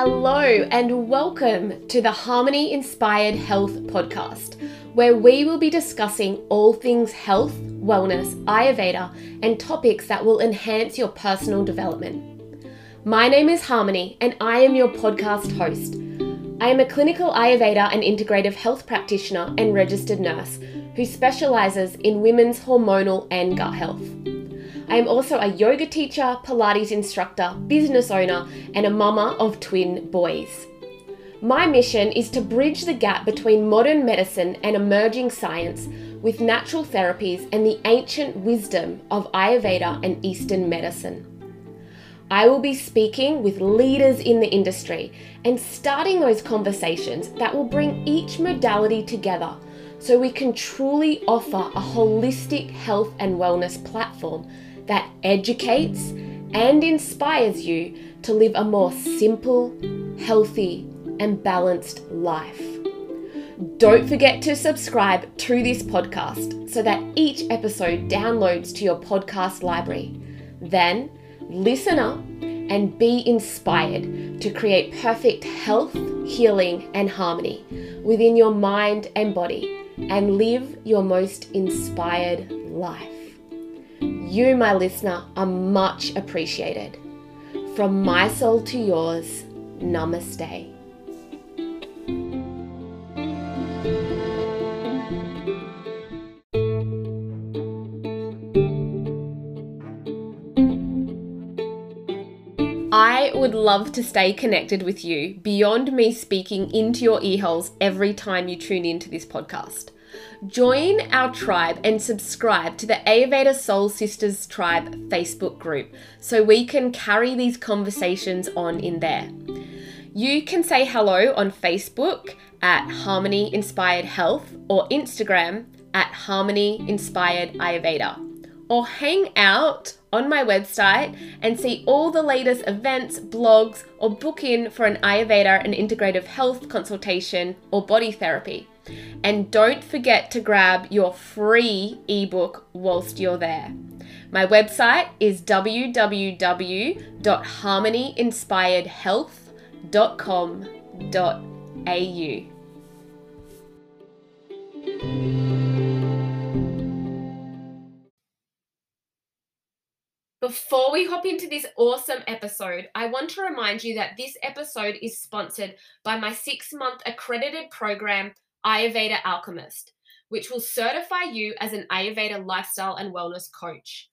Hello, and welcome to the Harmony Inspired Health podcast, where we will be discussing all things health, wellness, Ayurveda, and topics that will enhance your personal development. My name is Harmony, and I am your podcast host. I am a clinical Ayurveda and integrative health practitioner and registered nurse who specializes in women's hormonal and gut health. I am also a yoga teacher, Pilates instructor, business owner, and a mama of twin boys. My mission is to bridge the gap between modern medicine and emerging science with natural therapies and the ancient wisdom of Ayurveda and Eastern medicine. I will be speaking with leaders in the industry and starting those conversations that will bring each modality together so we can truly offer a holistic health and wellness platform that educates and inspires you to live a more simple, healthy, and balanced life. Don't forget to subscribe to this podcast so that each episode downloads to your podcast library. Then listen up and be inspired to create perfect health, healing, and harmony within your mind and body and live your most inspired life. You, my listener, are much appreciated. From my soul to yours, namaste. I would love to stay connected with you beyond me speaking into your earholes every time you tune into this podcast. Join our tribe and subscribe to the Ayurveda Soul Sisters Tribe Facebook group so we can carry these conversations on in there. You can say hello on Facebook at Harmony Inspired Health or Instagram at Harmony Inspired Ayurveda. Or hang out on my website and see all the latest events, blogs, or book in for an Ayurveda and integrative health consultation or body therapy. And don't forget to grab your free ebook whilst you're there. My website is www.harmonyinspiredhealth.com.au. Before we hop into this awesome episode, I want to remind you that this episode is sponsored by my six month accredited program, Ayurveda Alchemist, which will certify you as an Ayurveda lifestyle and wellness coach.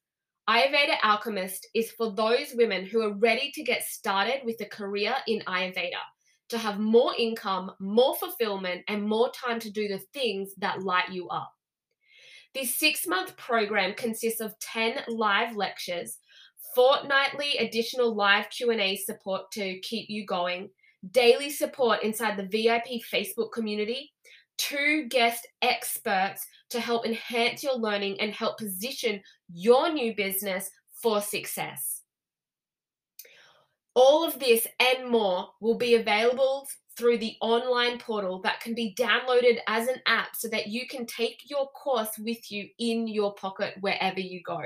Ayurveda Alchemist is for those women who are ready to get started with a career in Ayurveda, to have more income, more fulfillment, and more time to do the things that light you up. This six month program consists of 10 live lectures, fortnightly additional live Q&A support to keep you going, daily support inside the VIP Facebook community, two guest experts to help enhance your learning and help position your new business for success. All of this and more will be available through the online portal that can be downloaded as an app so that you can take your course with you in your pocket wherever you go.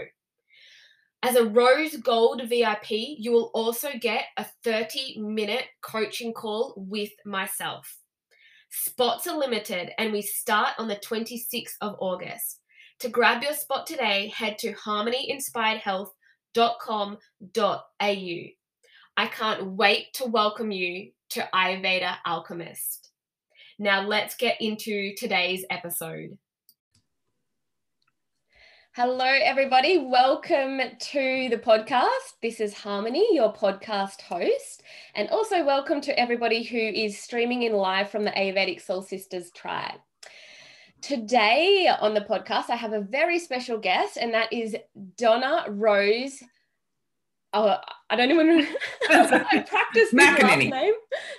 As a Rose Gold VIP, you will also get a 30 minute coaching call with myself. Spots are limited and we start on the 26th of August. To grab your spot today, head to harmonyinspiredhealth.com.au. I can't wait to welcome you to Ayurveda Alchemist. Now let's get into today's episode. Hello, everybody. Welcome to the podcast. This is Harmony, your podcast host. And also, welcome to everybody who is streaming in live from the Ayurvedic Soul Sisters tribe. Today on the podcast, I have a very special guest, and that is Donna Rose Oh, I don't even. I practiced McEnany. name.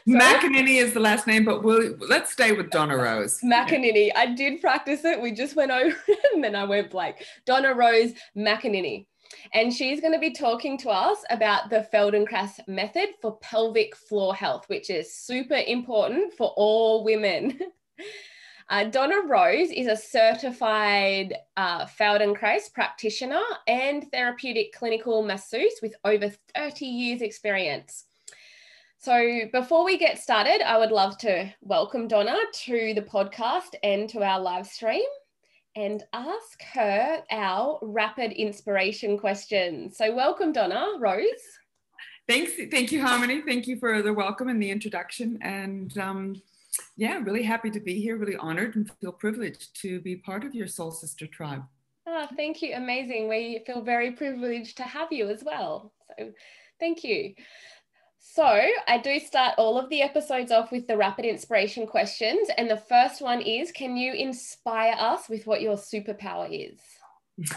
McEnany is the last name, but we'll let's stay with Donna Rose. McEnany. I did practice it. We just went over and then I went blank. Donna Rose McEnany. And she's going to be talking to us about the Feldenkrais method for pelvic floor health, which is super important for all women. Uh, Donna Rose is a certified uh, Feldenkrais practitioner and therapeutic clinical masseuse with over 30 years experience. So, before we get started, I would love to welcome Donna to the podcast and to our live stream and ask her our rapid inspiration questions. So, welcome, Donna. Rose. Thanks. Thank you, Harmony. Thank you for the welcome and the introduction. And um, yeah, really happy to be here, really honored and feel privileged to be part of your Soul Sister tribe. Oh, thank you. Amazing. We feel very privileged to have you as well. So, thank you. So, I do start all of the episodes off with the rapid inspiration questions. And the first one is Can you inspire us with what your superpower is?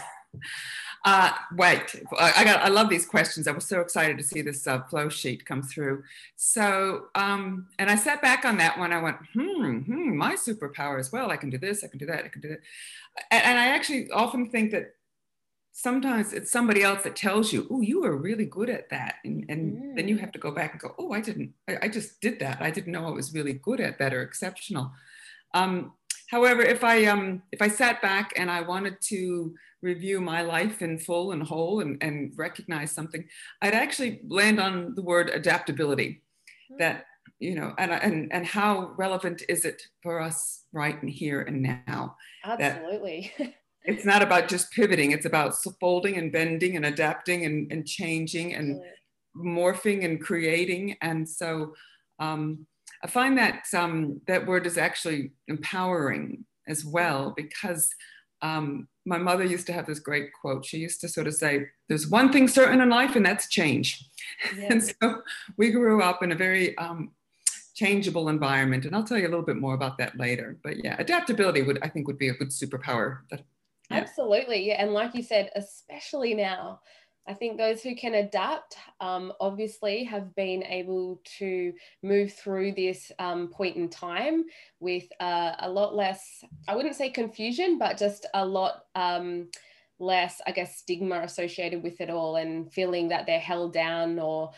Uh, wait, I got. I love these questions. I was so excited to see this uh, flow sheet come through. So, um, and I sat back on that one. I went, hmm, hmm, my superpower as well. I can do this. I can do that. I can do that. And, and I actually often think that sometimes it's somebody else that tells you, oh, you were really good at that. And, and mm. then you have to go back and go, oh, I didn't, I, I, just did that. I didn't know I was really good at that or exceptional. Um, however, if I, um, if I sat back and I wanted to review my life in full and whole and, and recognize something, I'd actually land on the word adaptability mm. that, you know, and, and, and how relevant is it for us right in here and now? Absolutely. It's not about just pivoting it's about folding and bending and adapting and, and changing and morphing and creating and so um, i find that um, that word is actually empowering as well because um, my mother used to have this great quote she used to sort of say there's one thing certain in life and that's change yes. and so we grew up in a very um, changeable environment and i'll tell you a little bit more about that later but yeah adaptability would i think would be a good superpower that Absolutely. Yeah. And like you said, especially now, I think those who can adapt um, obviously have been able to move through this um, point in time with uh, a lot less, I wouldn't say confusion, but just a lot um, less, I guess, stigma associated with it all and feeling that they're held down or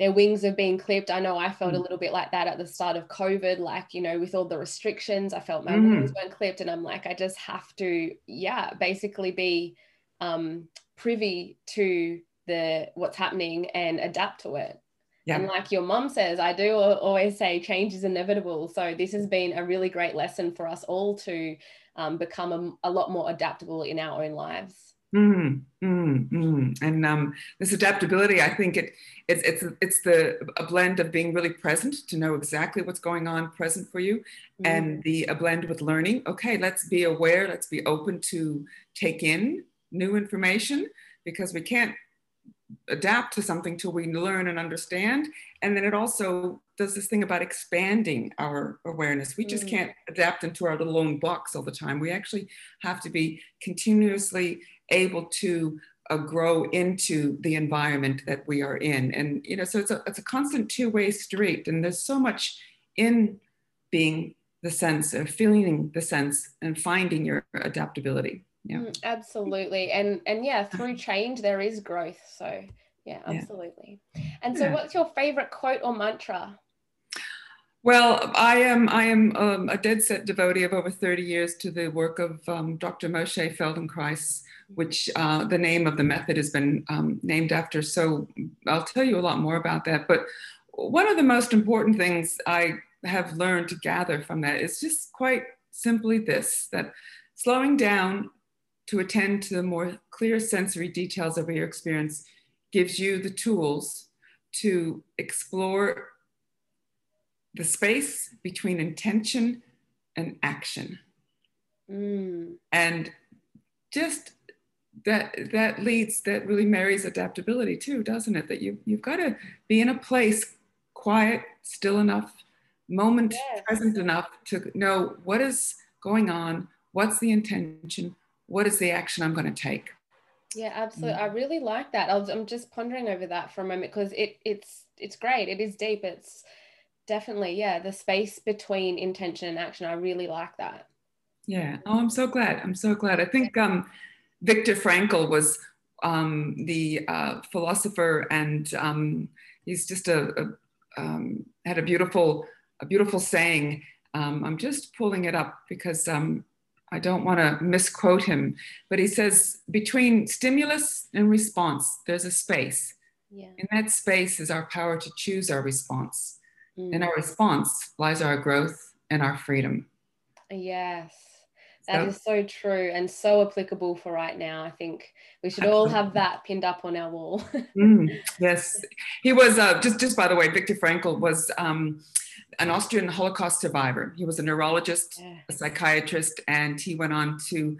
their wings have been clipped. I know I felt mm. a little bit like that at the start of COVID, like, you know, with all the restrictions, I felt my mm. wings weren't clipped. And I'm like, I just have to, yeah, basically be um, privy to the what's happening and adapt to it. Yeah. And like your mom says, I do always say change is inevitable. So this has been a really great lesson for us all to um, become a, a lot more adaptable in our own lives. Mm, mm, mm. And um, this adaptability, I think it it's it's it's the a blend of being really present to know exactly what's going on present for you, and the a blend with learning. Okay, let's be aware. Let's be open to take in new information because we can't adapt to something till we learn and understand. And then it also does this thing about expanding our awareness. We just mm. can't adapt into our little own box all the time. We actually have to be continuously able to uh, grow into the environment that we are in. And, you know, so it's a, it's a constant two way street. And there's so much in being the sense of feeling the sense and finding your adaptability. Yeah. Mm, absolutely. And, and yeah, through change, there is growth. So yeah, absolutely. Yeah. And so yeah. what's your favorite quote or mantra? Well, I am I am um, a dead set devotee of over 30 years to the work of um, Dr. Moshe Feldenkrais, which uh, the name of the method has been um, named after. So I'll tell you a lot more about that. But one of the most important things I have learned to gather from that is just quite simply this that slowing down to attend to the more clear sensory details of your experience gives you the tools to explore the space between intention and action. Mm. And just that that leads that really marries adaptability too, doesn't it? That you you've got to be in a place quiet, still enough, moment yes. present enough to know what is going on, what's the intention, what is the action I'm going to take. Yeah, absolutely. Mm. I really like that. I was, I'm just pondering over that for a moment because it it's it's great. It is deep. It's definitely yeah the space between intention and action i really like that yeah oh i'm so glad i'm so glad i think um viktor frankl was um the uh, philosopher and um he's just a, a um, had a beautiful a beautiful saying um, i'm just pulling it up because um I don't want to misquote him, but he says between stimulus and response, there's a space. Yeah. In that space is our power to choose our response. Mm. In our response lies our growth and our freedom. Yes. That So- so true and so applicable for right now. I think we should all have that pinned up on our wall. Mm, yes, he was uh, just just by the way. Viktor Frankl was um, an Austrian Holocaust survivor. He was a neurologist, Yeah. a psychiatrist, and he went on to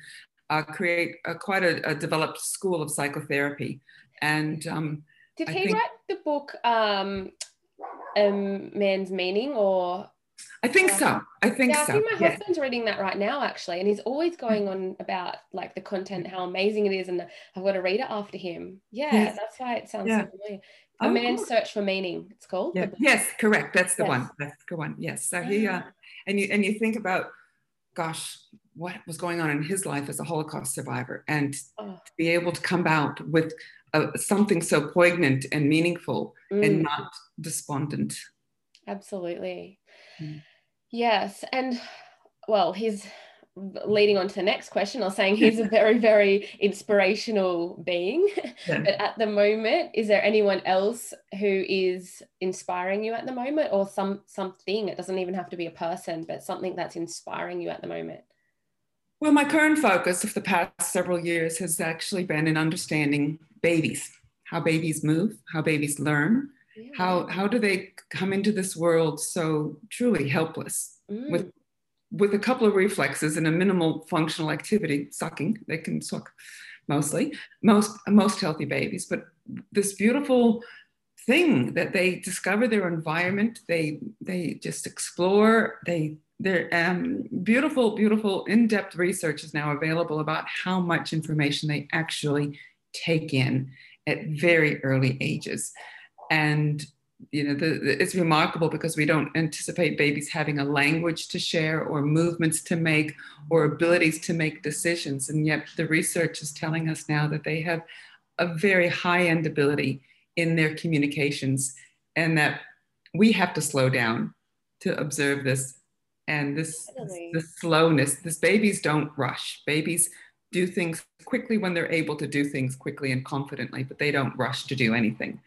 uh, create a, quite a, a developed school of psychotherapy. And um, Did I he think- write the book um Man's Meaning or I think so. I think yeah, I so. think my Yeah. husband's reading that right now actually, and he's always going on about like the content, how amazing it is, and I've got to read it after him. Yeah, Yes. that's why it sounds Yeah. so familiar. A Oh, man's search for meaning. It's called. Yeah. Yes, correct. That's the Yes. one. That's the one. Yes. So he uh, and you and you think about, gosh, what was going on in his life as a Holocaust survivor, and Oh, to be able to come out with uh, something so poignant and meaningful mm. and not despondent. Absolutely. Mm. Yes. And well, he's leading on to the next question or saying he's a very, very inspirational being. Yeah. But at the moment, is there anyone else who is inspiring you at the moment or some something? It doesn't even have to be a person, but something that's inspiring you at the moment. Well, my current focus of the past several years has actually been in understanding babies, how babies move, how babies learn, Yeah. how how do they come into this world so truly helpless Mm. with with a couple of reflexes and a minimal functional activity, sucking. They can suck mostly, most most healthy babies, but this beautiful thing that they discover their environment, they they just explore, they they're um, beautiful, beautiful in-depth research is now available about how much information they actually take in at very early ages. And you know, the, the- it's remarkable because we don't anticipate babies having a language to share or movements to make or abilities to make decisions. And yet the research is telling us now that they have a very high end ability in their communications and that we have to slow down to observe this. And this, the slowness, this babies don't rush. Babies do things quickly when they're able to do things quickly and confidently, but they don't rush to do anything.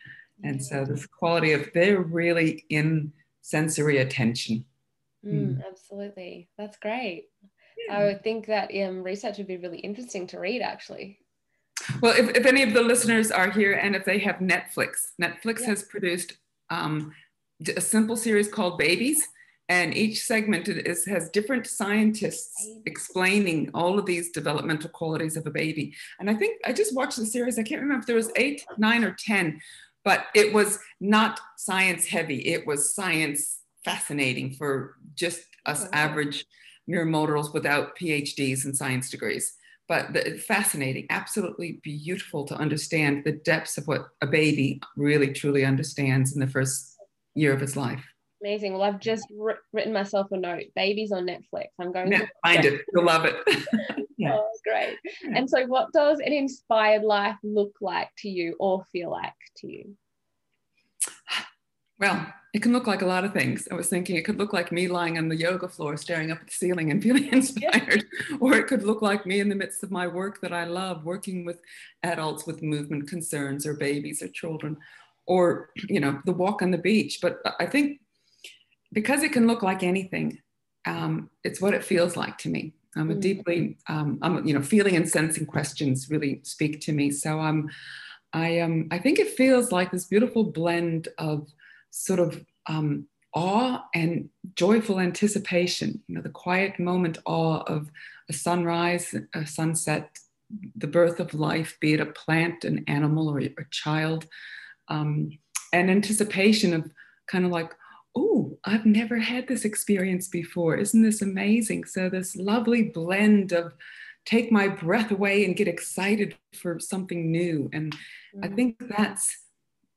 And so this quality of they're really in sensory attention. Mm, absolutely. That's great. I would think that um, research would be really interesting to read actually. Well, if, if any of the listeners are here and if they have Netflix, Netflix Yeah. has produced um, a simple series called Babies. And each segment is, has different scientists explaining all of these developmental qualities of a baby. And I think I just watched the series. I can't remember if there was eight, nine, or 10, but it was not science heavy. It was science fascinating for just us average neuromodals without PhDs and science degrees. But the, fascinating, absolutely beautiful to understand the depths of what a baby really truly understands in the first year of his life. Amazing. Well, I've just wri- written myself a note. Babies on Netflix. I'm going Yeah, to find it. You'll love it. Yeah. Oh, great. Yeah. And so, what does an inspired life look like to you or feel like to you? Well, it can look like a lot of things. I was thinking it could look like me lying on the yoga floor, staring up at the ceiling and feeling inspired. Or it could look like me in the midst of my work that I love, working with adults with movement concerns or babies or children, or, you know, the walk on the beach. But I think because it can look like anything, um, it's what it feels like to me. I'm a Mm. deeply, um, I'm, you know, feeling and sensing questions really speak to me. So I'm, I um, I think it feels like this beautiful blend of sort of um, awe and joyful anticipation. You know, the quiet moment awe of a sunrise, a sunset, the birth of life, be it a plant, an animal, or a child, um, and anticipation of kind of like, oh, I've never had this experience before. Isn't this amazing? So this lovely blend of take my breath away and get excited for something new. And I Mm. think that's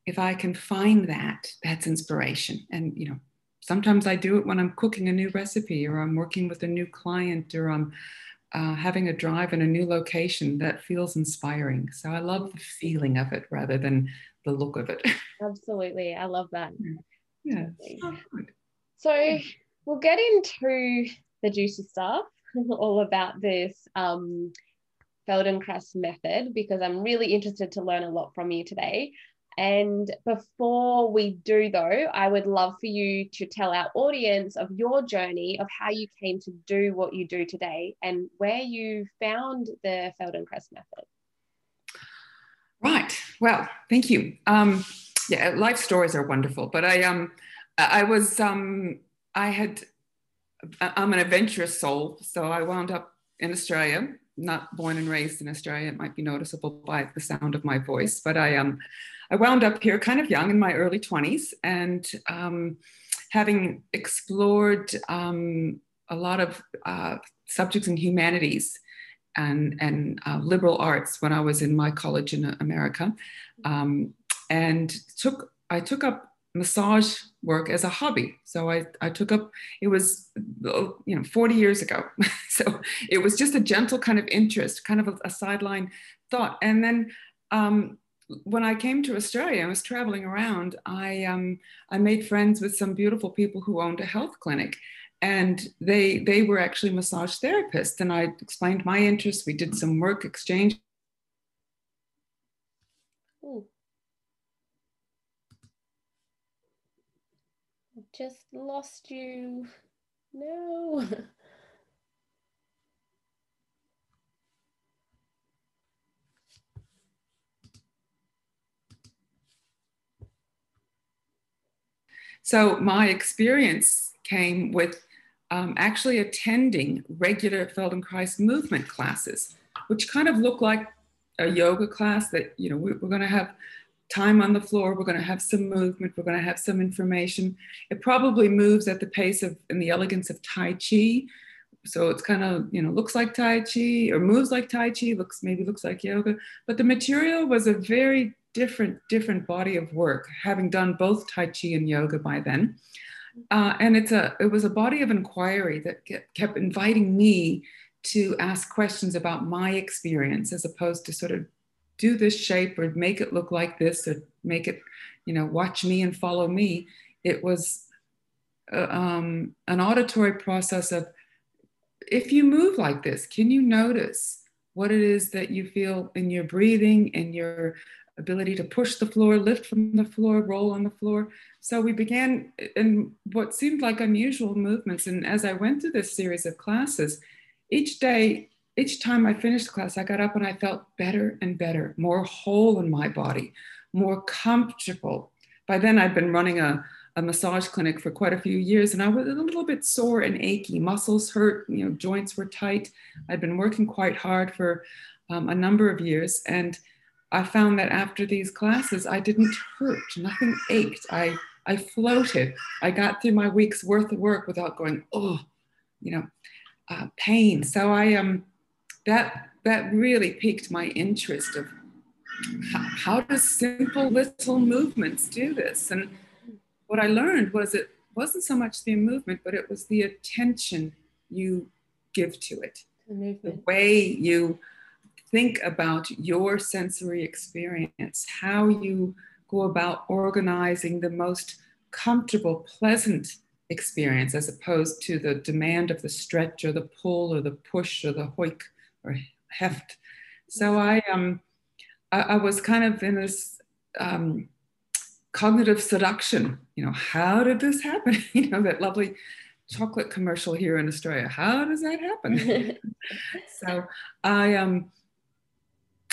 if I can find that, that's inspiration. And you know, sometimes I do it when I'm cooking a new recipe, or I'm working with a new client, or I'm uh, having a drive in a new location. That feels inspiring. So I love the feeling of it rather than the look of it. Absolutely. I love that. Yeah. So, we'll get into the juicy stuff, all about this um, Feldenkrais method, because I'm really interested to learn a lot from you today. And before we do, though, I would love for you to tell our audience of your journey of how you came to do what you do today and where you found the Feldenkrais method. Right. Well, thank you. Um, yeah, life stories are wonderful, but I um, I was um, I had I'm an adventurous soul, so I wound up in Australia. Not born and raised in Australia. It might be noticeable by the sound of my voice, but I um, I wound up here kind of young in my early 20s, and um, having explored um, a lot of uh, subjects in humanities and, and uh, liberal arts when I was in my college in America, um, and took I took up massage work as a hobby. So I, I took up, it was, you know, 40 years ago. so it was just a gentle kind of interest, kind of a, a sideline thought. And then um, when I came to Australia, I was traveling around, I, um, I made friends with some beautiful people who owned a health clinic. And they, they were actually massage therapists. And I explained my interests. We did some work exchange just lost you. No. So my experience came with um, actually attending regular Feldenkrais movement classes, which kind of look like a yoga class that, you know, we're going to have time on the floor. We're going to have some movement. We're going to have some information. It probably moves at the pace of and the elegance of Tai Chi. So it's kind of, you know, looks like Tai Chi or moves like Tai Chi, looks maybe looks like yoga. But the material was a very different, different body of work, having done both Tai Chi and yoga by then. Uh, and it's a, it was a body of inquiry that kept inviting me to ask questions about my experience as opposed to sort of do this shape or make it look like this or make it, you know, watch me and follow me. It was uh, um, an auditory process of if you move like this, can you notice what it is that you feel in your breathing and your ability to push the floor, lift from the floor, roll on the floor. So we began in what seemed like unusual movements. And as I went through this series of classes, each day each time I finished class, I got up and I felt better and better, more whole in my body, more comfortable. By then, I'd been running a, a massage clinic for quite a few years and I was a little bit sore and achy. Muscles hurt, you know, joints were tight. I'd been working quite hard for um, a number of years. And I found that after these classes, I didn't hurt, nothing ached. I, I floated. I got through my week's worth of work without going, oh, you know, uh, pain. So I um, that that really piqued my interest of how, how does simple little movements do this? And what i learned was it wasn't so much the movement but it was the attention you give to it. The, the way you think about your sensory experience how you go about organizing the most comfortable pleasant experience as opposed to the demand of the stretch or the pull or the push or the hoik or heft. So I um I, I was kind of in this um, cognitive seduction. You know, how did this happen? you know, that lovely chocolate commercial here in Australia. How does that happen? so I um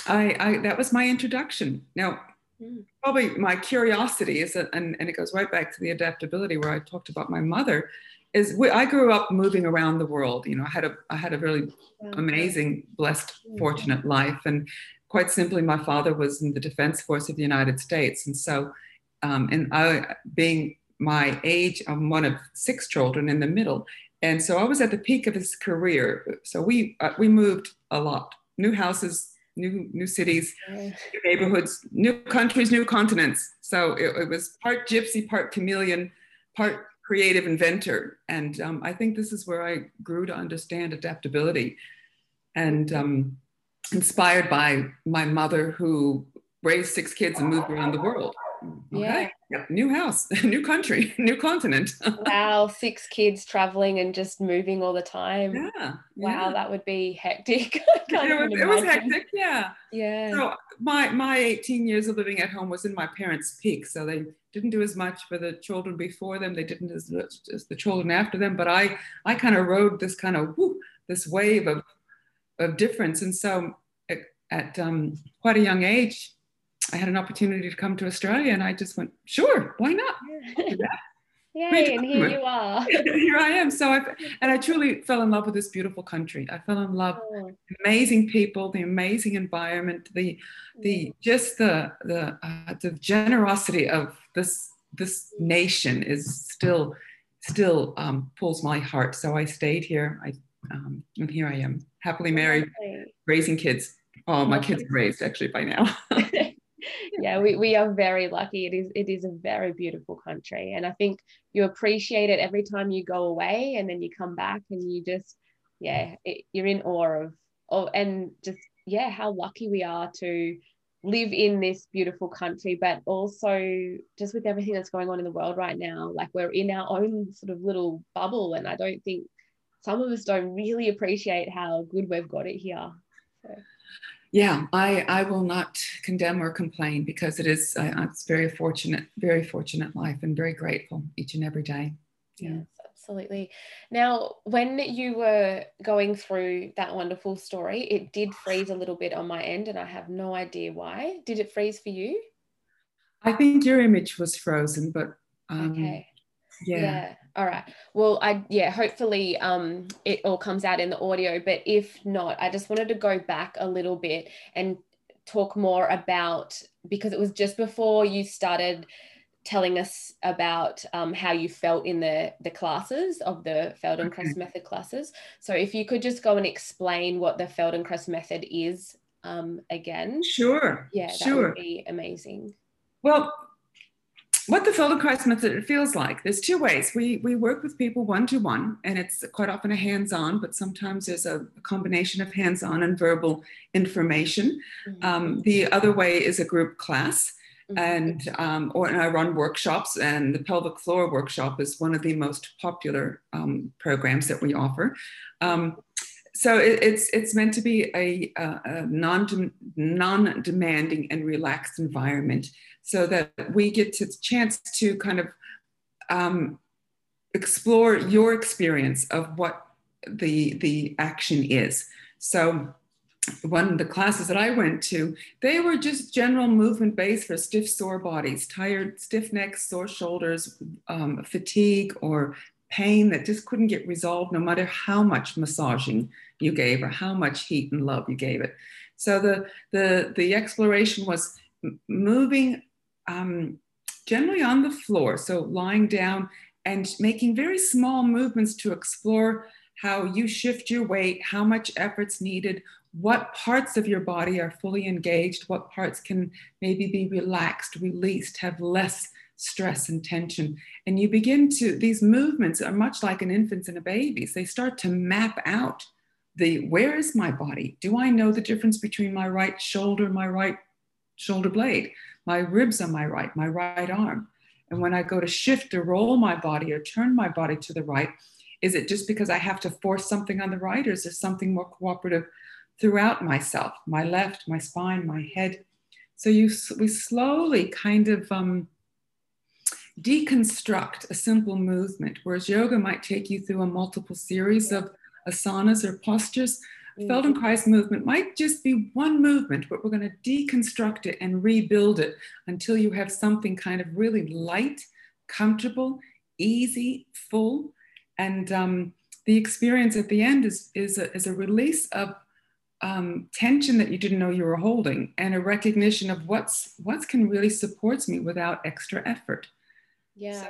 I, I that was my introduction. Now hmm. probably my curiosity is that, and, and it goes right back to the adaptability where I talked about my mother is we, I grew up moving around the world. You know, I had a I had a really amazing, blessed, fortunate life, and quite simply, my father was in the Defense Force of the United States, and so, um, and I being my age, I'm one of six children in the middle, and so I was at the peak of his career. So we uh, we moved a lot, new houses. New, new cities, new neighborhoods, new countries, new continents. So it, it was part gypsy, part chameleon, part creative inventor. And um, I think this is where I grew to understand adaptability and um, inspired by my mother who raised six kids and moved around the world. Okay. Yeah. Yep. New house, new country, new continent. wow. Six kids traveling and just moving all the time. Yeah. Wow. yeah. That would be hectic. it, was, it was hectic. Yeah. Yeah. So my, my 18 years of living at home was in my parents' peak. So they didn't do as much for the children before them. They didn't as much as the children after them. But I, I kind of rode this kind of, whoo, this wave of, of difference. And so at, at um, quite a young age, I had an opportunity to come to Australia and I just went, sure, why not? Yay, and here you are. here I am. So I and I truly fell in love with this beautiful country. I fell in love oh. amazing people, the amazing environment, the the just the the uh, the generosity of this this nation is still still um, pulls my heart. So I stayed here. I um, and here I am, happily married, raising kids. Oh, my kids are raised actually by now. yeah, we, we are very lucky. It is it is a very beautiful country. And I think you appreciate it every time you go away and then you come back and you just, yeah, it, you're in awe of, of, and just, yeah, how lucky we are to live in this beautiful country, but also just with everything that's going on in the world right now, like we're in our own sort of little bubble. And I don't think some of us don't really appreciate how good we've got it here. So yeah, I, I will not condemn or complain because it is uh, it's very fortunate, very fortunate life and very grateful each and every day. Yeah. Yes, absolutely. Now, when you were going through that wonderful story, it did freeze a little bit on my end, and I have no idea why. Did it freeze for you? I think your image was frozen, but um, okay. Yeah. yeah. All right. Well, I yeah, hopefully um it all comes out in the audio, but if not, I just wanted to go back a little bit and talk more about because it was just before you started telling us about um, how you felt in the the classes of the Feldenkrais okay. method classes. So if you could just go and explain what the Feldenkrais method is um, again. Sure. Yeah, that sure. would be amazing. Well, what the Feldenkrais method feels like. There's two ways. We, we work with people one to one, and it's quite often a hands on, but sometimes there's a combination of hands on and verbal information. Mm-hmm. Um, the other way is a group class. Mm-hmm. And um, or and I run workshops, and the pelvic floor workshop is one of the most popular um, programs that we offer. Um, so it, it's it's meant to be a, a, a non non demanding and relaxed environment so that we get to chance to kind of um, explore your experience of what the the action is. So one of the classes that I went to, they were just general movement based for stiff, sore bodies, tired, stiff necks, sore shoulders, um, fatigue, or pain that just couldn't get resolved no matter how much massaging you gave or how much heat and love you gave it. So the the the exploration was moving um, generally on the floor, so lying down and making very small movements to explore how you shift your weight, how much effort's needed, what parts of your body are fully engaged, what parts can maybe be relaxed, released, have less stress and tension. And you begin to, these movements are much like an infant's and a baby's. They start to map out the where is my body? Do I know the difference between my right shoulder, and my right shoulder blade? My ribs on my right, my right arm. And when I go to shift or roll my body or turn my body to the right, is it just because I have to force something on the right, or is there something more cooperative throughout myself, my left, my spine, my head? So you, we slowly kind of um, deconstruct a simple movement, whereas yoga might take you through a multiple series of asanas or postures. Mm. Feldenkrais movement might just be one movement, but we're going to deconstruct it and rebuild it until you have something kind of really light, comfortable, easy, full. And um, the experience at the end is, is, a, is a release of um, tension that you didn't know you were holding and a recognition of what's what can really supports me without extra effort. Yeah. So,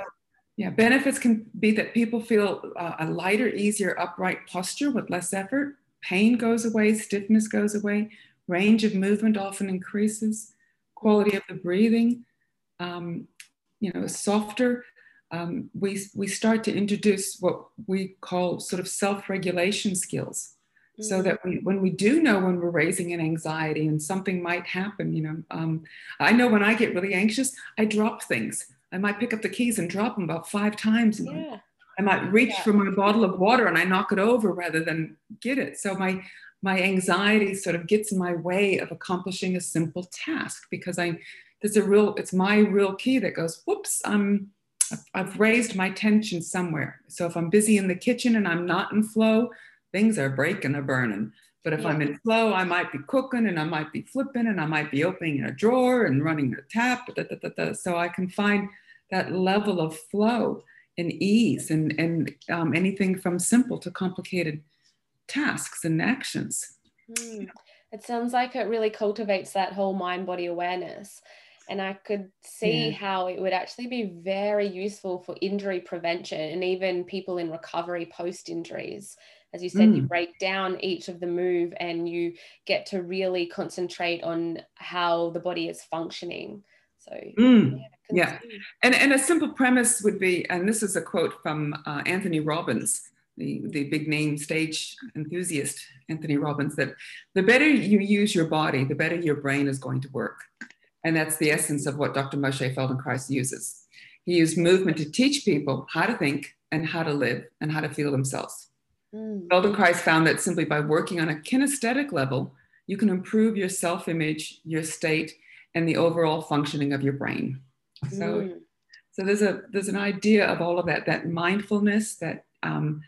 yeah, benefits can be that people feel uh, a lighter, easier, upright posture with less effort pain goes away, stiffness goes away, range of movement often increases, quality of the breathing, um, you know, softer. Um, we, we start to introduce what we call sort of self-regulation skills. so that we, when we do know when we're raising an anxiety and something might happen, you know, um, I know when I get really anxious, I drop things. I might pick up the keys and drop them about five times. Yeah. I might reach Yeah. for my bottle of water and I knock it over rather than get it. So my my anxiety sort of gets in my way of accomplishing a simple task because I there's a real it's my real key that goes whoops I'm I've raised my tension somewhere. So if I'm busy in the kitchen and I'm not in flow, things are breaking or burning. But if Yeah. I'm in flow, I might be cooking and I might be flipping and I might be opening a drawer and running a tap. Da, da, da. So I can find that level of flow and ease and, and um, anything from simple to complicated tasks and actions. Mm. It sounds like it really cultivates that whole mind body awareness. And I could see Yeah. how it would actually be very useful for injury prevention and even people in recovery post injuries. As you said, you Mm. break down each of the move and you get to really concentrate on how the body is functioning. So, Mm. Can Yeah. And, and a simple premise would be, and this is a quote from uh, Anthony Robbins, the, the big name stage enthusiast, Anthony Robbins, that the better you use your body, the better your brain is going to work. And that's the essence of what Dr. Moshe Feldenkrais uses. He used movement to teach people how to think and how to live and how to feel themselves. Mm. Feldenkrais found that simply by working on a kinesthetic level, you can improve your self image, your state, and the overall functioning of your brain. So, Mm. so there's a there's an idea of all of that that mindfulness that um,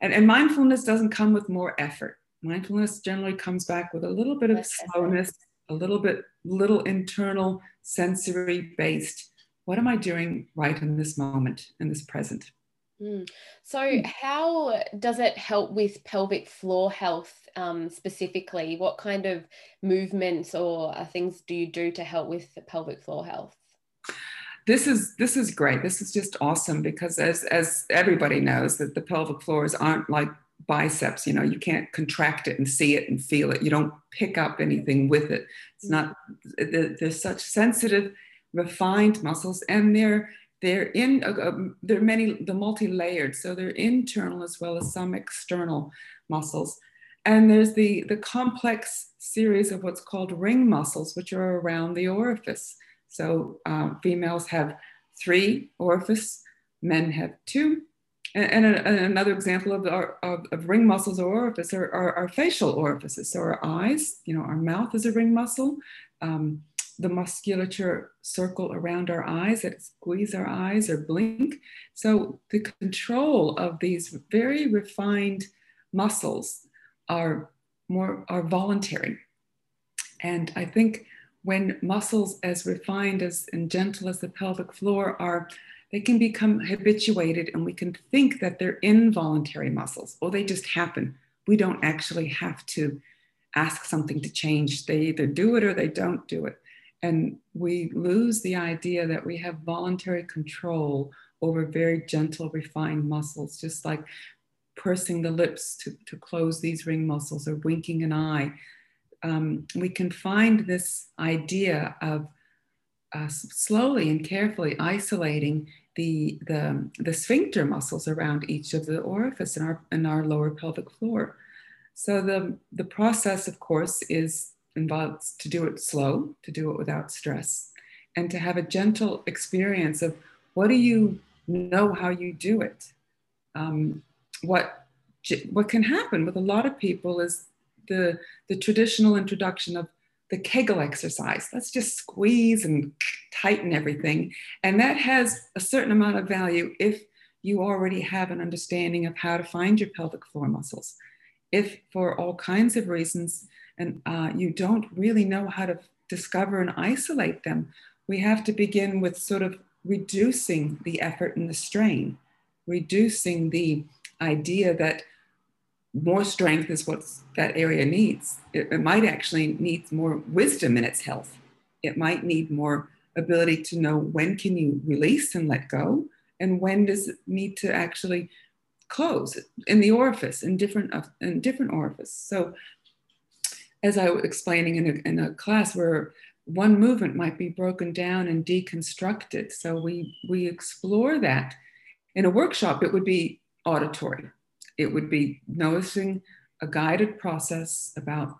and, and mindfulness doesn't come with more effort. Mindfulness generally comes back with a little bit of Less effort. slowness, a little bit little internal sensory based. What am I doing right in this moment, in this present? Mm. So, Mm. how does it help with pelvic floor health um, specifically? What kind of movements or uh, things do you do to help with the pelvic floor health? this is this is great this is just awesome because as as everybody knows that the pelvic floors aren't like biceps you know you can't contract it and see it and feel it you don't pick up anything with it it's not they're, they're such sensitive refined muscles and they're they're in uh, uh, they're many the multi-layered so they're internal as well as some external muscles and there's the the complex series of what's called ring muscles which are around the orifice so uh, females have three orifice, men have two. And, and, a, and another example of, our, of, of, ring muscles or orifice are, are, facial orifices. So our eyes, you know, our mouth is a ring muscle. Um, the musculature circle around our eyes that squeeze our eyes or blink. So the control of these very refined muscles are more are voluntary. And I think when muscles as refined as and gentle as the pelvic floor are they can become habituated and we can think that they're involuntary muscles or they just happen we don't actually have to ask something to change they either do it or they don't do it and we lose the idea that we have voluntary control over very gentle refined muscles just like pursing the lips to, to close these ring muscles or winking an eye um, we can find this idea of uh, slowly and carefully isolating the, the, the sphincter muscles around each of the orifice in our, in our lower pelvic floor. So the, the process, of course, is involves to do it slow, to do it without stress, and to have a gentle experience of what do you know how you do it. Um, what what can happen with a lot of people is the, the traditional introduction of the Kegel exercise. Let's just squeeze and tighten everything. And that has a certain amount of value if you already have an understanding of how to find your pelvic floor muscles. If for all kinds of reasons, and uh, you don't really know how to discover and isolate them, we have to begin with sort of reducing the effort and the strain, reducing the idea that more strength is what that area needs. It, it, might actually need more wisdom in its health. It might need more ability to know when can you release and let go, and when does it need to actually close in the orifice in different in different orifice. So, as I was explaining in a, in a class where one movement might be broken down and deconstructed, so we we explore that. In a workshop, it would be auditory it would be noticing a guided process about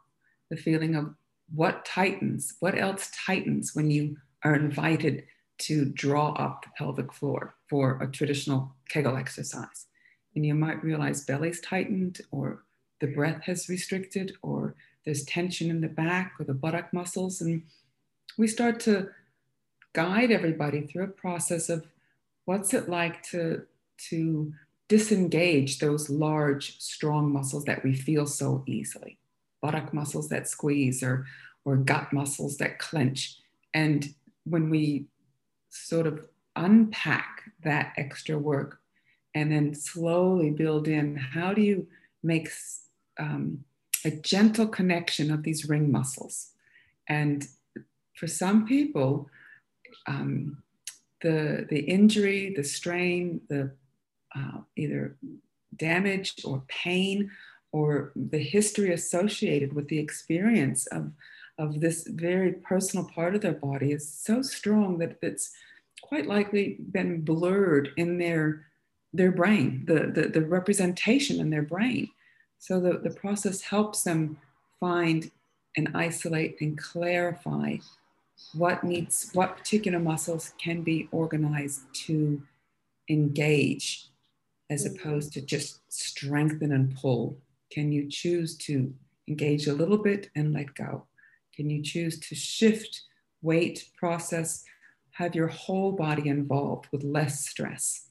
the feeling of what tightens, what else tightens when you are invited to draw up the pelvic floor for a traditional Kegel exercise. And you might realize belly's tightened, or the breath has restricted, or there's tension in the back or the buttock muscles. And we start to guide everybody through a process of what's it like to, to disengage those large, strong muscles that we feel so easily buttock muscles that squeeze or, or gut muscles that clench. And when we sort of unpack that extra work and then slowly build in how do you make um, a gentle connection of these ring muscles and for some people um, the the injury the strain the uh, either damage or pain or the history associated with the experience of, of this very personal part of their body is so strong that it's quite likely been blurred in their, their brain, the, the, the representation in their brain. So the, the process helps them find and isolate and clarify what needs, what particular muscles can be organized to engage as opposed to just strengthen and pull can you choose to engage a little bit and let go? Can you choose to shift, weight, process, have your whole body involved with less stress?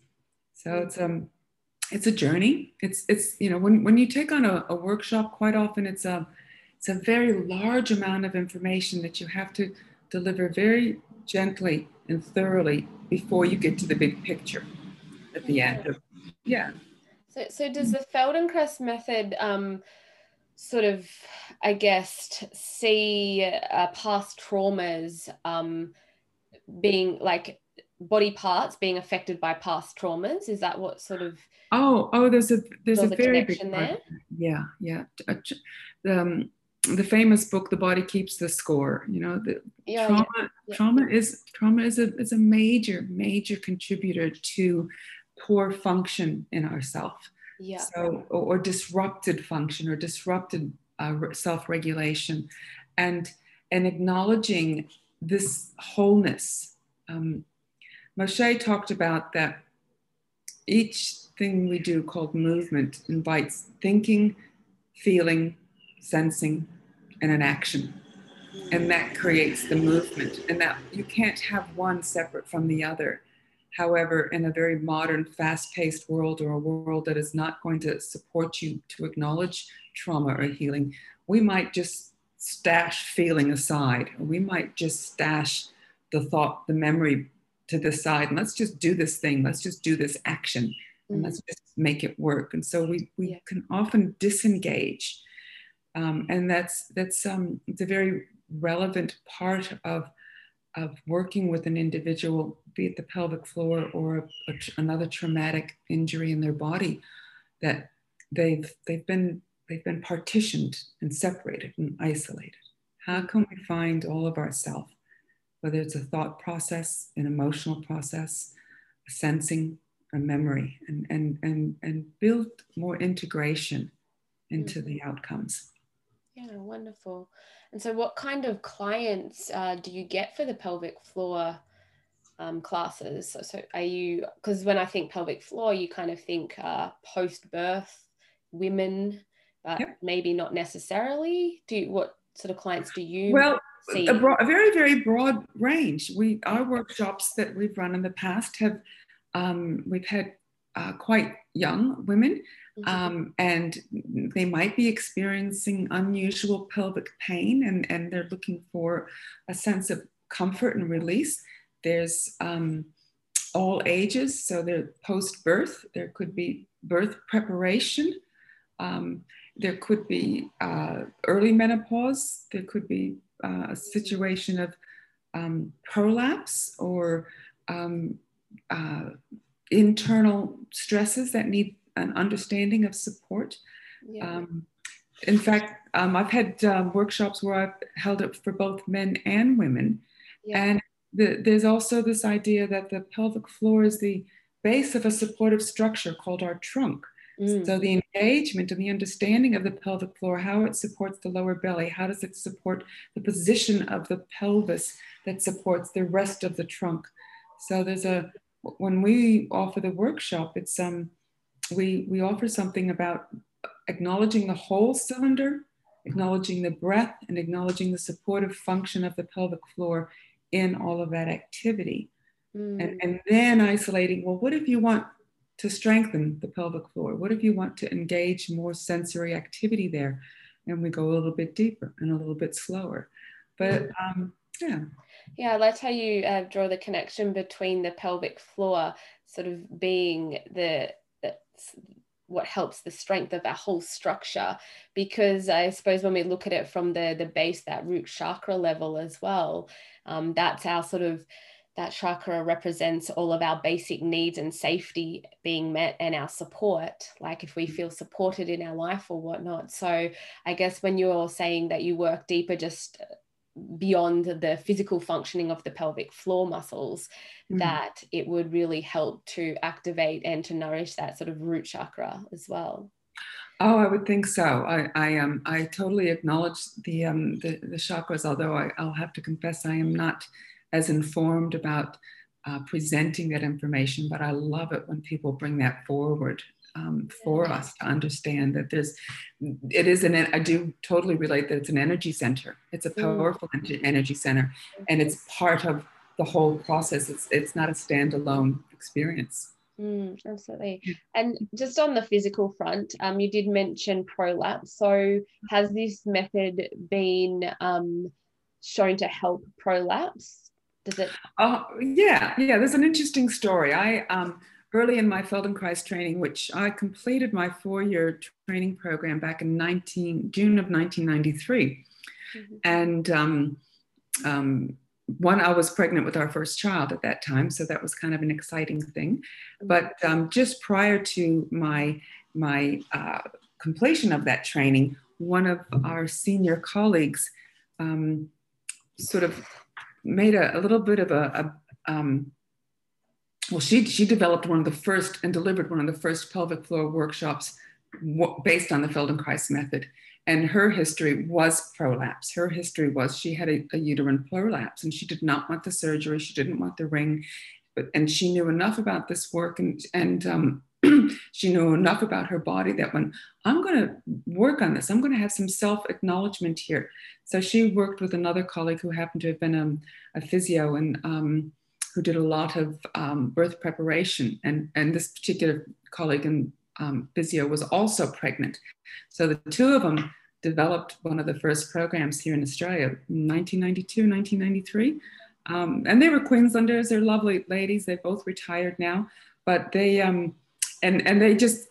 So it's um it's a journey. It's it's you know when when you take on a, a workshop, quite often it's a it's a very large amount of information that you have to deliver very gently and thoroughly before you get to the big picture at the end. Yeah. So, so does the Feldenkrais method um, sort of, I guess, see uh, past traumas um, being like body parts being affected by past traumas? Is that what sort of? Oh, oh, there's a there's a very big part. there. Yeah, yeah. Um, the famous book, "The Body Keeps the Score." You know, the yeah, trauma yeah. trauma is trauma is a is a major major contributor to poor function in ourself. Yeah. So, or, or disrupted function or disrupted uh, self-regulation, and and acknowledging this wholeness. Um, Moshe talked about that each thing we do called movement invites thinking, feeling, sensing, and an action. And that creates the movement. And that you can't have one separate from the other. However, in a very modern, fast paced world or a world that is not going to support you to acknowledge trauma or healing, we might just stash feeling aside. We might just stash the thought, the memory to the side, and let's just do this thing. Let's just do this action, and let's just make it work. And so we, we yeah. can often disengage. Um, and that's that's um, it's a very relevant part of of working with an individual, be it the pelvic floor or a, a, another traumatic injury in their body, that they've they've been they've been partitioned and separated and isolated. How can we find all of ourself, whether it's a thought process, an emotional process, a sensing, a memory, and and and and build more integration into mm-hmm. the outcomes. Yeah, wonderful. And so, what kind of clients uh, do you get for the pelvic floor um, classes? So, so, are you, because when I think pelvic floor, you kind of think uh, post birth women, but yep. maybe not necessarily. Do you, what sort of clients do you? Well, see? A, broad, a very, very broad range. We, our workshops that we've run in the past have, um, we've had uh, quite young women Mm-hmm. Um, and they might be experiencing unusual pelvic pain and, and they're looking for a sense of comfort and release. There's um, all ages, so they're post birth, there could be birth preparation, um, there could be uh, early menopause, there could be uh, a situation of um, prolapse or um, uh, internal stresses that need an understanding of support. Yeah. Um, in fact, um, I've had um, workshops where I've held it for both men and women. Yeah. And the, there's also this idea that the pelvic floor is the base of a supportive structure called our trunk. Mm. So the engagement and the understanding of the pelvic floor, how it supports the lower belly, how does it support the position of the pelvis that supports the rest of the trunk. So there's a when we offer the workshop, it's um we we offer something about acknowledging the whole cylinder, acknowledging the breath, and acknowledging the supportive function of the pelvic floor in all of that activity. Mm. And, and then isolating, well, what if you want to strengthen the pelvic floor? What if you want to engage more sensory activity there? And we go a little bit deeper and a little bit slower. But um, yeah. Yeah, I liked how you uh, draw the connection between the pelvic floor sort of being the, the what helps the strength of our whole structure because i suppose when we look at it from the the base that root chakra level as well um, that's our sort of that chakra represents all of our basic needs and safety being met and our support like if we feel supported in our life or whatnot. So i guess when you're saying that you work deeper just beyond the physical functioning of the pelvic floor muscles mm-hmm. that it would really help to activate and to nourish that sort of root chakra as well. Oh i would think so. I i um i totally acknowledge the um the, the chakras although I, i'll have to confess i am not as informed about uh, presenting that information but i love it when people bring that forward um, for us to understand that there's it is an i do totally relate that it's an energy center. It's a mm. powerful mm. energy center and it's part of the whole process. It's it's not a standalone experience. Mm, absolutely. And just on the physical front um, you did mention prolapse. So has this method been um, shown to help prolapse does it oh yeah yeah there's an interesting story i um early in my Feldenkrais training, which I completed my four-year training program back in 19, June of 1993. Mm-hmm. And um, um, one, I was pregnant with our first child at that time, so that was kind of an exciting thing. Mm-hmm. But um, just prior to my my uh, completion of that training, one of our senior colleagues um, sort of made a, a, little bit of a, a um, well, she, she developed one of the first and delivered one of the first pelvic floor workshops based on the Feldenkrais method. And her history was prolapse. Her history was she had a, a uterine prolapse and she did not want the surgery. She didn't want the ring. But, and she knew enough about this work and, and um, she knew enough about her body that when I'm going to work on this, I'm going to have some self acknowledgement here. So she worked with another colleague who happened to have been a, a physio and um, who did a lot of um, birth preparation. And, and this particular colleague in um, physio was also pregnant. So the two of them developed one of the first programs here in Australia, 1992, 1993. Um, and they were Queenslanders. They're lovely ladies. They both retired now, but they um, and and they just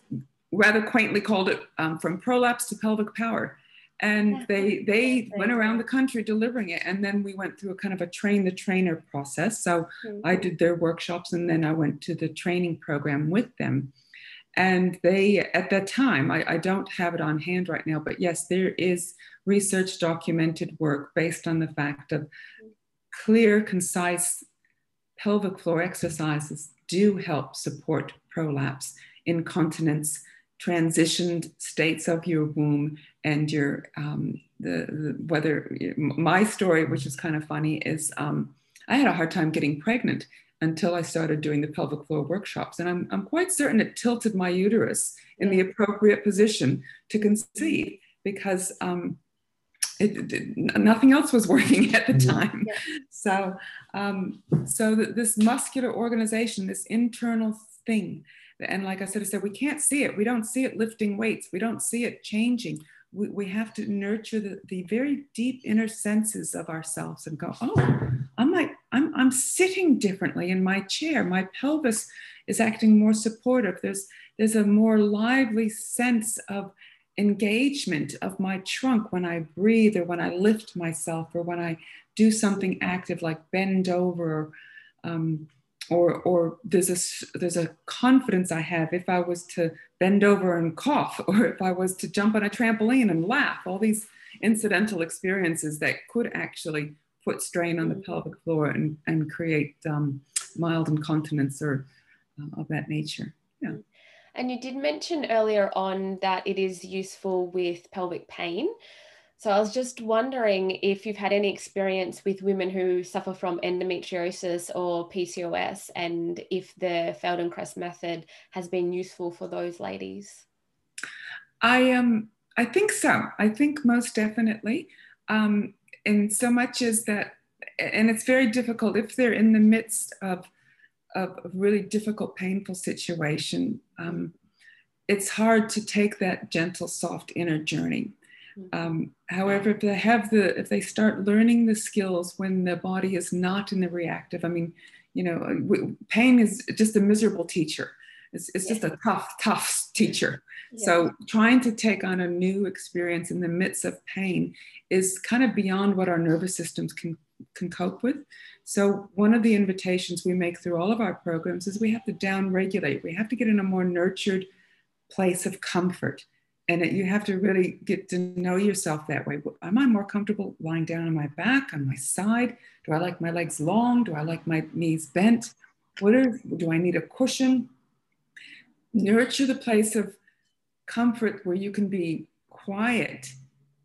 rather quaintly called it um, from prolapse to pelvic power. And they they went around the country delivering it and then we went through a kind of a train the trainer process. So mm-hmm. i did their workshops and then i went to the training program with them. And they at that time I, I don't have it on hand right now but yes there is research documented work based on the fact of clear concise pelvic floor exercises do help support prolapse incontinence transitioned states of your womb and your um, the, the, whether my story which is kind of funny is um, i had a hard time getting pregnant until i started doing the pelvic floor workshops. And i'm, I'm quite certain it tilted my uterus in the appropriate position to conceive because um, it, it, nothing else was working at the mm-hmm. time yeah. so um, so this muscular organization this internal thing and like I said, I said, we can't see it. We don't see it lifting weights. We don't see it changing. We, we have to nurture the, the very deep inner senses of ourselves and go, oh, I'm like, I'm, I'm sitting differently in my chair. My pelvis is acting more supportive. There's, there's a more lively sense of engagement of my trunk when I breathe or when I lift myself or when I do something active like bend over or um, or or there's a there's a confidence I have if I was to bend over and cough, or if I was to jump on a trampoline and laugh. All these incidental experiences that could actually put strain on the mm. pelvic floor and and create um, mild incontinence or uh, of that nature. Yeah. And you did mention earlier on that it is useful with pelvic pain. So I was just wondering if you've had any experience with women who suffer from endometriosis or PCOS and if the Feldenkrais method has been useful for those ladies. I um I think so. I think most definitely. Um, and so much as that and it's very difficult if they're in the midst of a really difficult, painful situation. Um, it's hard to take that gentle, soft inner journey Mm-hmm. Um, however, if they have the, if they start learning the skills when the body is not in the reactive, I mean, you know, pain is just a miserable teacher. It's, it's just a tough, tough teacher. Yeah. So trying to take on a new experience in the midst of pain is kind of beyond what our nervous systems can can cope with. So one of the invitations we make through all of our programs is we have to down regulate. We have to get in a more nurtured place of comfort and it, you have to really get to know yourself that way. Am I more comfortable lying down on my back, on my side? Do I like my legs long? Do I like my knees bent? What are, do I need a cushion? Nurture the place of comfort where you can be quiet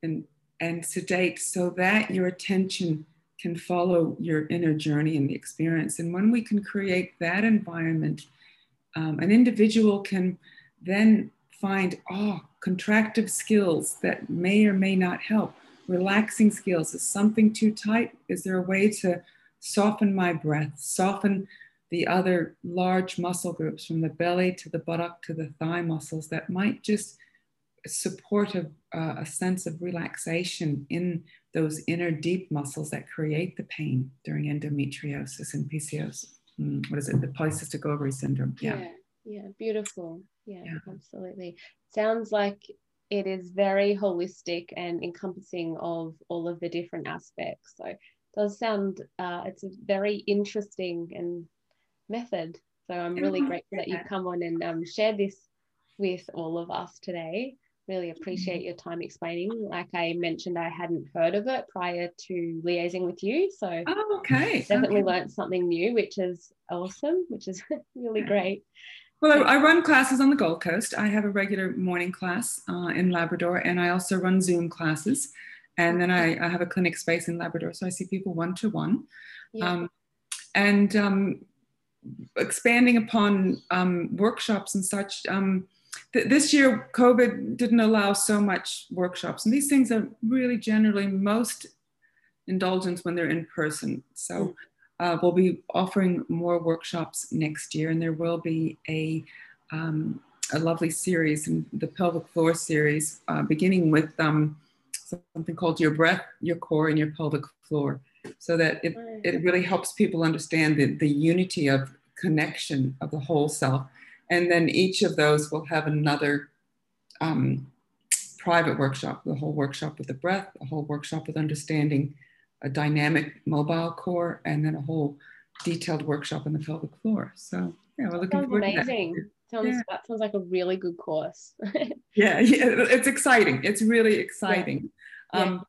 and, and sedate so that your attention can follow your inner journey and the experience. And when we can create that environment, um, an individual can then find, oh, contractive skills that may or may not help. Relaxing skills. Is something too tight? Is there a way to soften my breath, soften the other large muscle groups from the belly to the buttock to the thigh muscles that might just support a, uh, a sense of relaxation in those inner deep muscles that create the pain during endometriosis and PCOS. Mm, what is it? The polycystic ovary syndrome. Yeah. yeah. Yeah, beautiful. Yeah, yeah, absolutely. Sounds like it is very holistic and encompassing of all of the different aspects. So it does sound uh, it's a very interesting and method. So I'm really grateful that you've come on and um, shared this with all of us today. Really appreciate mm-hmm. your time explaining. Like I mentioned, I hadn't heard of it prior to liaising with you. So oh, okay. Definitely okay. learned something new, which is awesome, which is really great. Well, I, I, run classes on the Gold Coast. I have a regular morning class uh, in Labrador, and I also run Zoom classes. And then I, I have a clinic space in Labrador, so I see people one to one. And um, expanding upon um, workshops and such. Um, th- this year, COVID didn't allow so much workshops, and these things are really generally most indulgent when they're in person. So. Mm uh, we'll be offering more workshops next year, and there will be a, um, a lovely series, in the pelvic floor series, uh, beginning with um, something called Your Breath, Your Core, and Your Pelvic Floor, so that it, it really helps people understand the, the unity of connection of the whole self. And then each of those will have another um, private workshop, the whole workshop with the breath, a whole workshop with understanding a dynamic mobile core, and then a whole detailed workshop on the pelvic floor. So yeah, we're looking forward amazing. to that. Sounds, yeah. That sounds like a really good course. yeah, yeah, it's exciting. It's really exciting. Yeah. Um,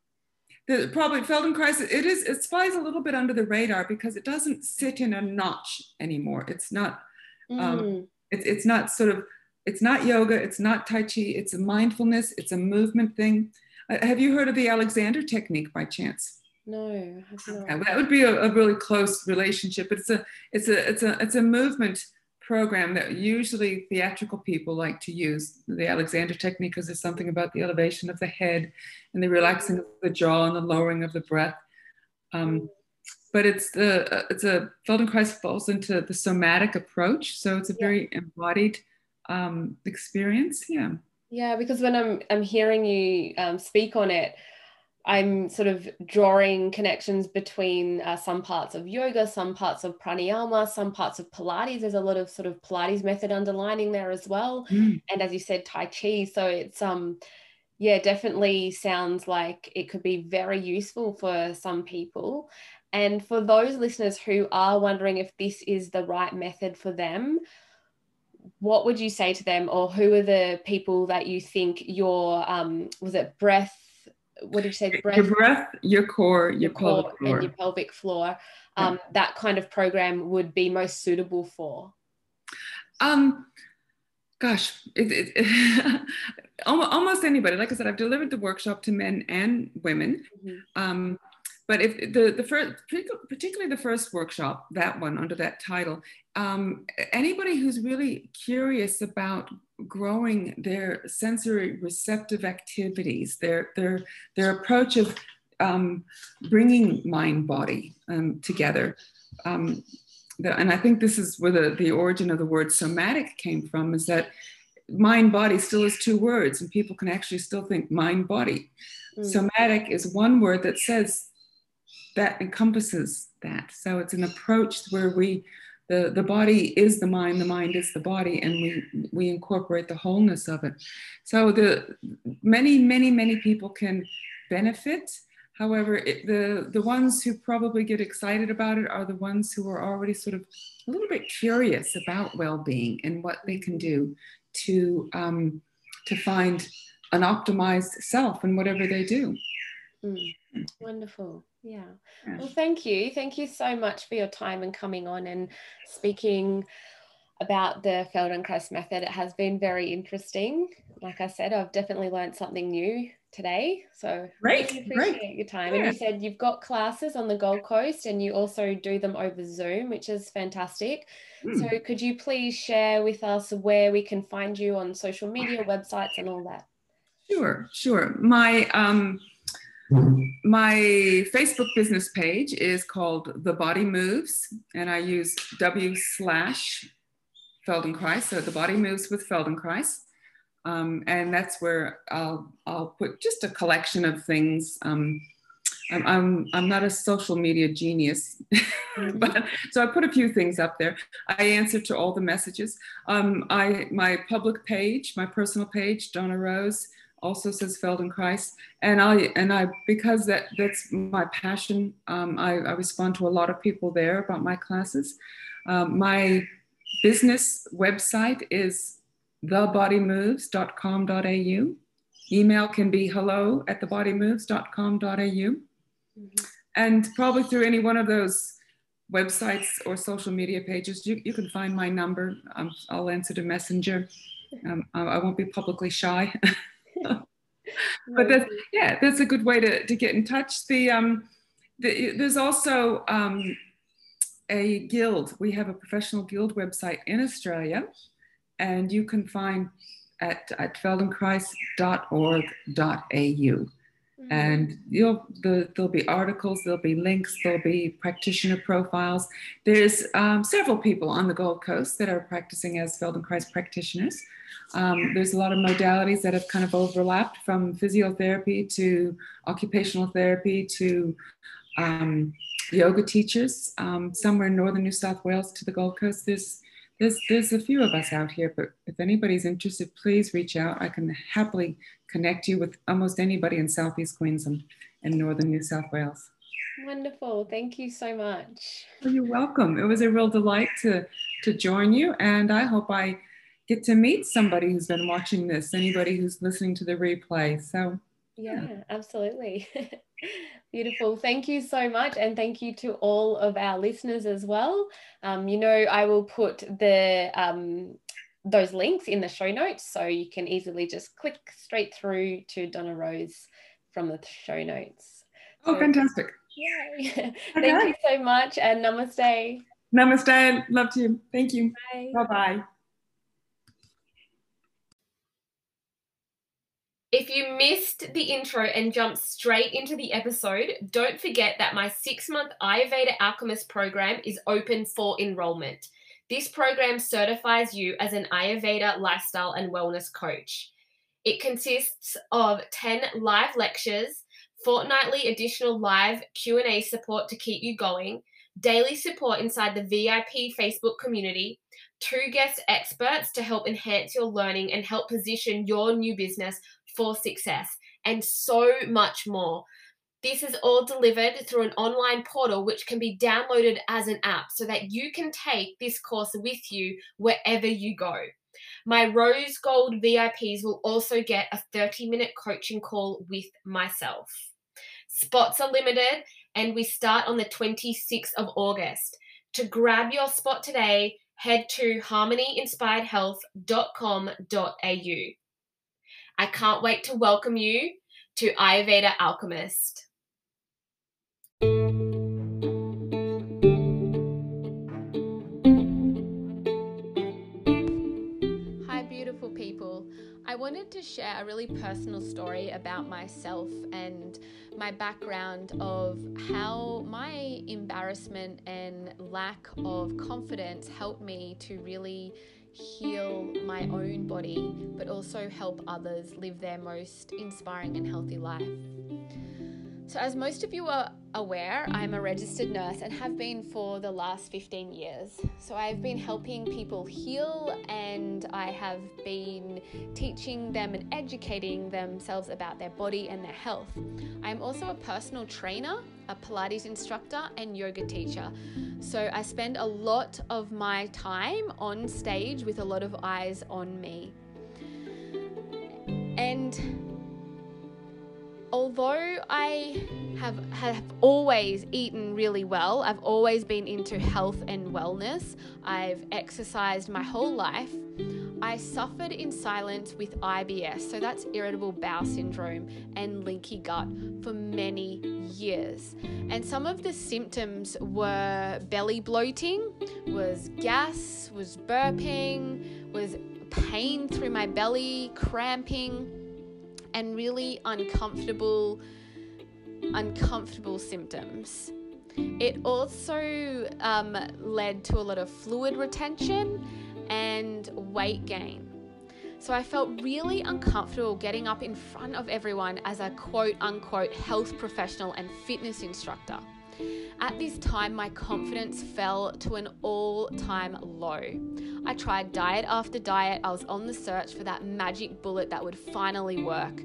the, probably Feldenkrais, it is, it flies a little bit under the radar because it doesn't sit in a notch anymore. It's not, um, mm. It's, it's not sort of, it's not yoga, it's not Tai Chi, it's a mindfulness, it's a movement thing. Uh, have you heard of the Alexander technique by chance? No, okay, that would be a, a, really close relationship. But it's a it's a it's a it's a movement program that usually theatrical people like to use the Alexander technique because there's something about the elevation of the head and the relaxing of the jaw and the lowering of the breath. Um, but it's the it's a Feldenkrais falls into the somatic approach, so it's a very yeah. embodied um, experience. Yeah. Yeah, because when I'm I'm hearing you um, speak on it, I'm sort of drawing connections between uh, some parts of yoga, some parts of pranayama, some parts of Pilates. There's a lot of sort of Pilates method underlining there as well. Mm. And as you said, Tai Chi. So it's, um, yeah, definitely sounds like it could be very useful for some people. And for those listeners who are wondering if this is the right method for them, what would you say to them, or who are the people that you think your um, was it breath what did you say? Breath, your breath, your core, your, your pelvic core, floor. and your pelvic floor. Um, yeah. That kind of program would be most suitable for. Um, gosh, it, it, almost anybody. Like I said, I've delivered the workshop to men and women. Mm-hmm. Um, but if the, the first, particularly the first workshop, that one under that title, um, anybody who's really curious about growing their sensory receptive activities, their, their, their approach of um, bringing mind body um, together. Um, the, and I think this is where the, the origin of the word somatic came from is that mind body still is two words and people can actually still think mind body. Mm. Somatic is one word that says that encompasses that. So it's an approach where we, the, the body is the mind, the mind is the body, and we, we incorporate the wholeness of it. So the many, many, many people can benefit. However, it, the, the ones who probably get excited about it are the ones who are already sort of a little bit curious about well-being and what they can do to, um, to find an optimized self in whatever they do. Mm. Wonderful. Yeah. Well, thank you. Thank you so much for your time and coming on and speaking about the Feldenkrais method. It has been very interesting. Like I said, I've definitely learned something new today. So great, really appreciate great. your time. Yeah. And you said you've got classes on the Gold Coast and you also do them over Zoom, which is fantastic. Mm. So could you please share with us where we can find you on social media, websites, and all that? Sure, sure. My um my Facebook business page is called The Body Moves, and I use W slash Feldenkrais, so The Body Moves with Feldenkrais. Um, and that's where I'll, I'll put just a collection of things. Um, I'm, I'm, I'm not a social media genius, but so I put a few things up there. I answer to all the messages. Um, I, my public page, my personal page, Donna Rose, also says Feldenkrais, and I and I because that that's my passion. Um, I, I, respond to a lot of people there about my classes. Um, my business website is thebodymoves.com.au. Email can be hello at thebodymoves.com.au. Mm-hmm. And probably through any one of those websites or social media pages, you, you can find my number. Um, I'll answer to Messenger. Um, I, won't be publicly shy. but that's yeah, that's a good way to, to get in touch. The um, the, there's also um, a guild. We have a professional guild website in Australia, and you can find at, at feldenkrais.org.au. Mm-hmm. And you'll the, there'll be articles, there'll be links, there'll be practitioner profiles. There's um, several people on the Gold Coast that are practicing as Feldenkrais practitioners. Um, there's a lot of modalities that have kind of overlapped from physiotherapy to occupational therapy to um, yoga teachers. Um, somewhere in northern New South Wales to the Gold Coast, there's there's there's a few of us out here. But if anybody's interested, please reach out. I can happily connect you with almost anybody in Southeast Queensland and northern New South Wales. Wonderful. Thank you so much. Well, you're welcome. It was a real delight to to join you, and I hope I get to meet somebody who's been watching this, anybody who's listening to the replay. So, yeah, yeah absolutely. Beautiful. Thank you so much. And thank you to all of our listeners as well. Um, you know, I will put the um, those links in the show notes so you can easily just click straight through to Donna Rose from the show notes. Oh, so, fantastic. Yay. Okay. Thank you so much and namaste. Namaste. Love to you. Thank you. Bye bye. If you missed the intro and jumped straight into the episode, don't forget that my six month Ayurveda Alchemist program is open for enrollment. This program certifies you as an Ayurveda lifestyle and wellness coach. It consists of 10 live lectures, fortnightly additional live Q&A support to keep you going, daily support inside the VIP Facebook community, two guest experts to help enhance your learning and help position your new business for success, and so much more. This is all delivered through an online portal which can be downloaded as an app so that you can take this course with you wherever you go. My Rose Gold VIPs will also get a 30 minute coaching call with myself. Spots are limited and we start on the 26th of August. To grab your spot today, head to harmonyinspiredhealth.com.au. I can't wait to welcome you to Ayurveda Alchemist. Hi, beautiful people. I wanted to share a really personal story about myself and my background of how my embarrassment and lack of confidence helped me to really heal my own body, but also help others live their most inspiring and healthy life. So, as most of you are aware, I'm a registered nurse and have been for the last 15 years. So, I've been helping people heal and I have been teaching them and educating themselves about their body and their health. I'm also a personal trainer, a Pilates instructor, and yoga teacher. So, I spend a lot of my time on stage with a lot of eyes on me. And although I have have always eaten really well, I've always been into health and wellness. I've exercised my whole life. I suffered in silence with IBS, so that's irritable bowel syndrome and leaky gut for many years. And some of the symptoms were belly bloating, was gas, was burping, was pain through my belly, cramping and really uncomfortable uncomfortable symptoms. It also um, led to a lot of fluid retention and weight gain. So I felt really uncomfortable getting up in front of everyone as a quote unquote health professional and fitness instructor. At this time, my confidence fell to an all time low. I tried diet after diet, I was on the search for that magic bullet that would finally work.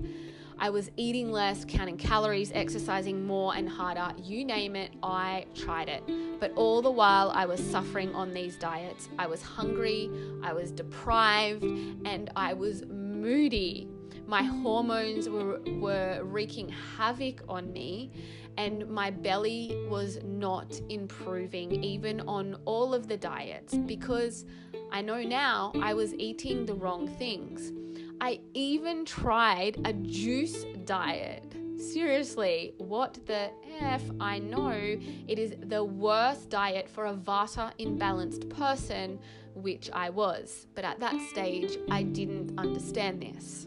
I was eating less, counting calories, exercising more and harder. You name it, I tried it. But all the while, I was suffering on these diets. I was hungry, I was deprived, and I was moody. My hormones were, were wreaking havoc on me and my belly was not improving, even on all of the diets, because I know now I was eating the wrong things. I even tried a juice diet. Seriously, what the F? I know it is the worst diet for a Vata imbalanced person, which I was. But at that stage, I didn't understand this.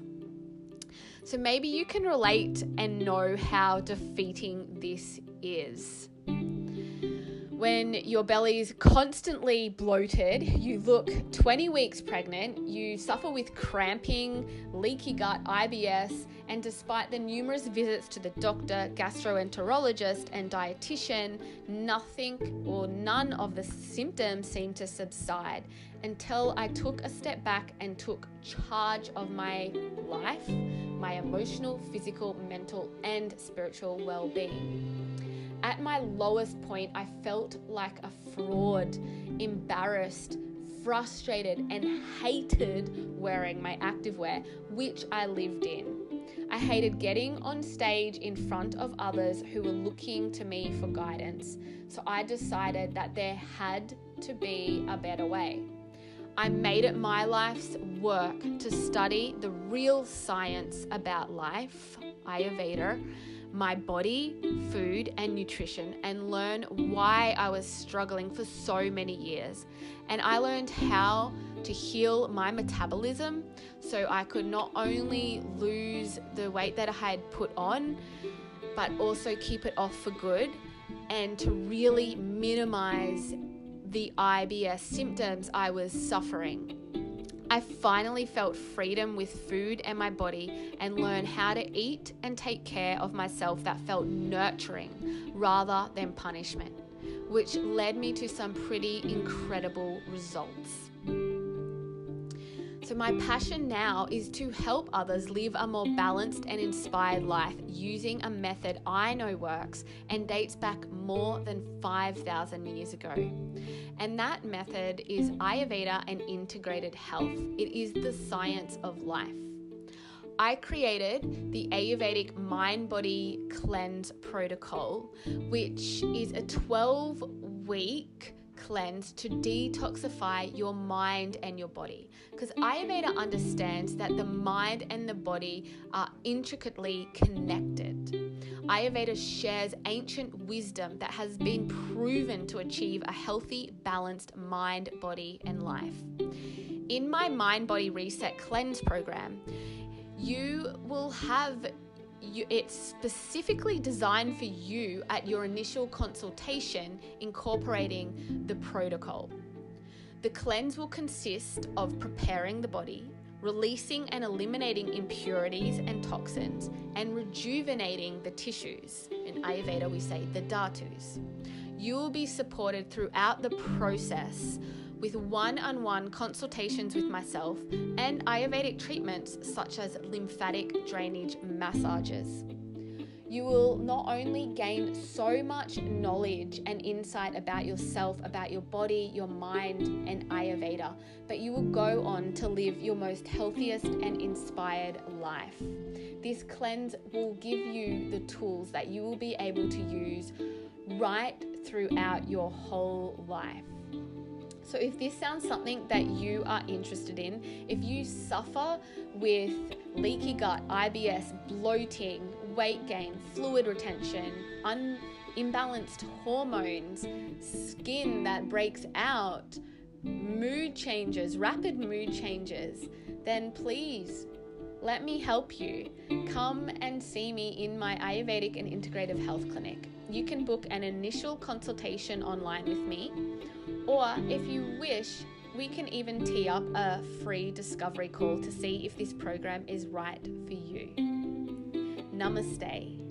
So maybe you can relate and know how defeating this is. When your belly is constantly bloated, you look 20 weeks pregnant, you suffer with cramping, leaky gut, IBS, and despite the numerous visits to the doctor, gastroenterologist, and dietitian, nothing or none of the symptoms seemed to subside until I took a step back and took charge of my life, my emotional, physical, mental, and spiritual well being. At my lowest point, I felt like a fraud, embarrassed, frustrated, and hated wearing my activewear, which I lived in. I hated getting on stage in front of others who were looking to me for guidance. So I decided that there had to be a better way. I made it my life's work to study the real science about life, Ayurveda, my body, food, and nutrition, and learn why I was struggling for so many years. And I learned how to heal my metabolism so I could not only lose the weight that I had put on, but also keep it off for good and to really minimize the IBS symptoms I was suffering. I finally felt freedom with food and my body and learned how to eat and take care of myself that felt nurturing rather than punishment, which led me to some pretty incredible results. So, my passion now is to help others live a more balanced and inspired life using a method I know works and dates back more than 5,000 years ago. And that method is Ayurveda and integrated health, it is the science of life. I created the Ayurvedic Mind Body Cleanse Protocol, which is a 12 week cleanse to detoxify your mind and your body. Because Ayurveda understands that the mind and the body are intricately connected. Ayurveda shares ancient wisdom that has been proven to achieve a healthy, balanced mind, body, and life. In my Mind Body Reset Cleanse program, you will have you, it's specifically designed for you at your initial consultation, incorporating the protocol. The cleanse will consist of preparing the body, releasing and eliminating impurities and toxins, and rejuvenating the tissues. In Ayurveda, we say the dhatus. You will be supported throughout the process with one on one consultations with myself and Ayurvedic treatments such as lymphatic drainage massages. You will not only gain so much knowledge and insight about yourself, about your body, your mind, and Ayurveda, but you will go on to live your most healthiest and inspired life. This cleanse will give you the tools that you will be able to use right throughout your whole life. So, if this sounds something that you are interested in, if you suffer with leaky gut, IBS, bloating, weight gain, fluid retention, un- imbalanced hormones, skin that breaks out, mood changes, rapid mood changes, then please let me help you. Come and see me in my Ayurvedic and Integrative Health Clinic. You can book an initial consultation online with me or if you wish, we can even tee up a free discovery call to see if this program is right for you. Namaste.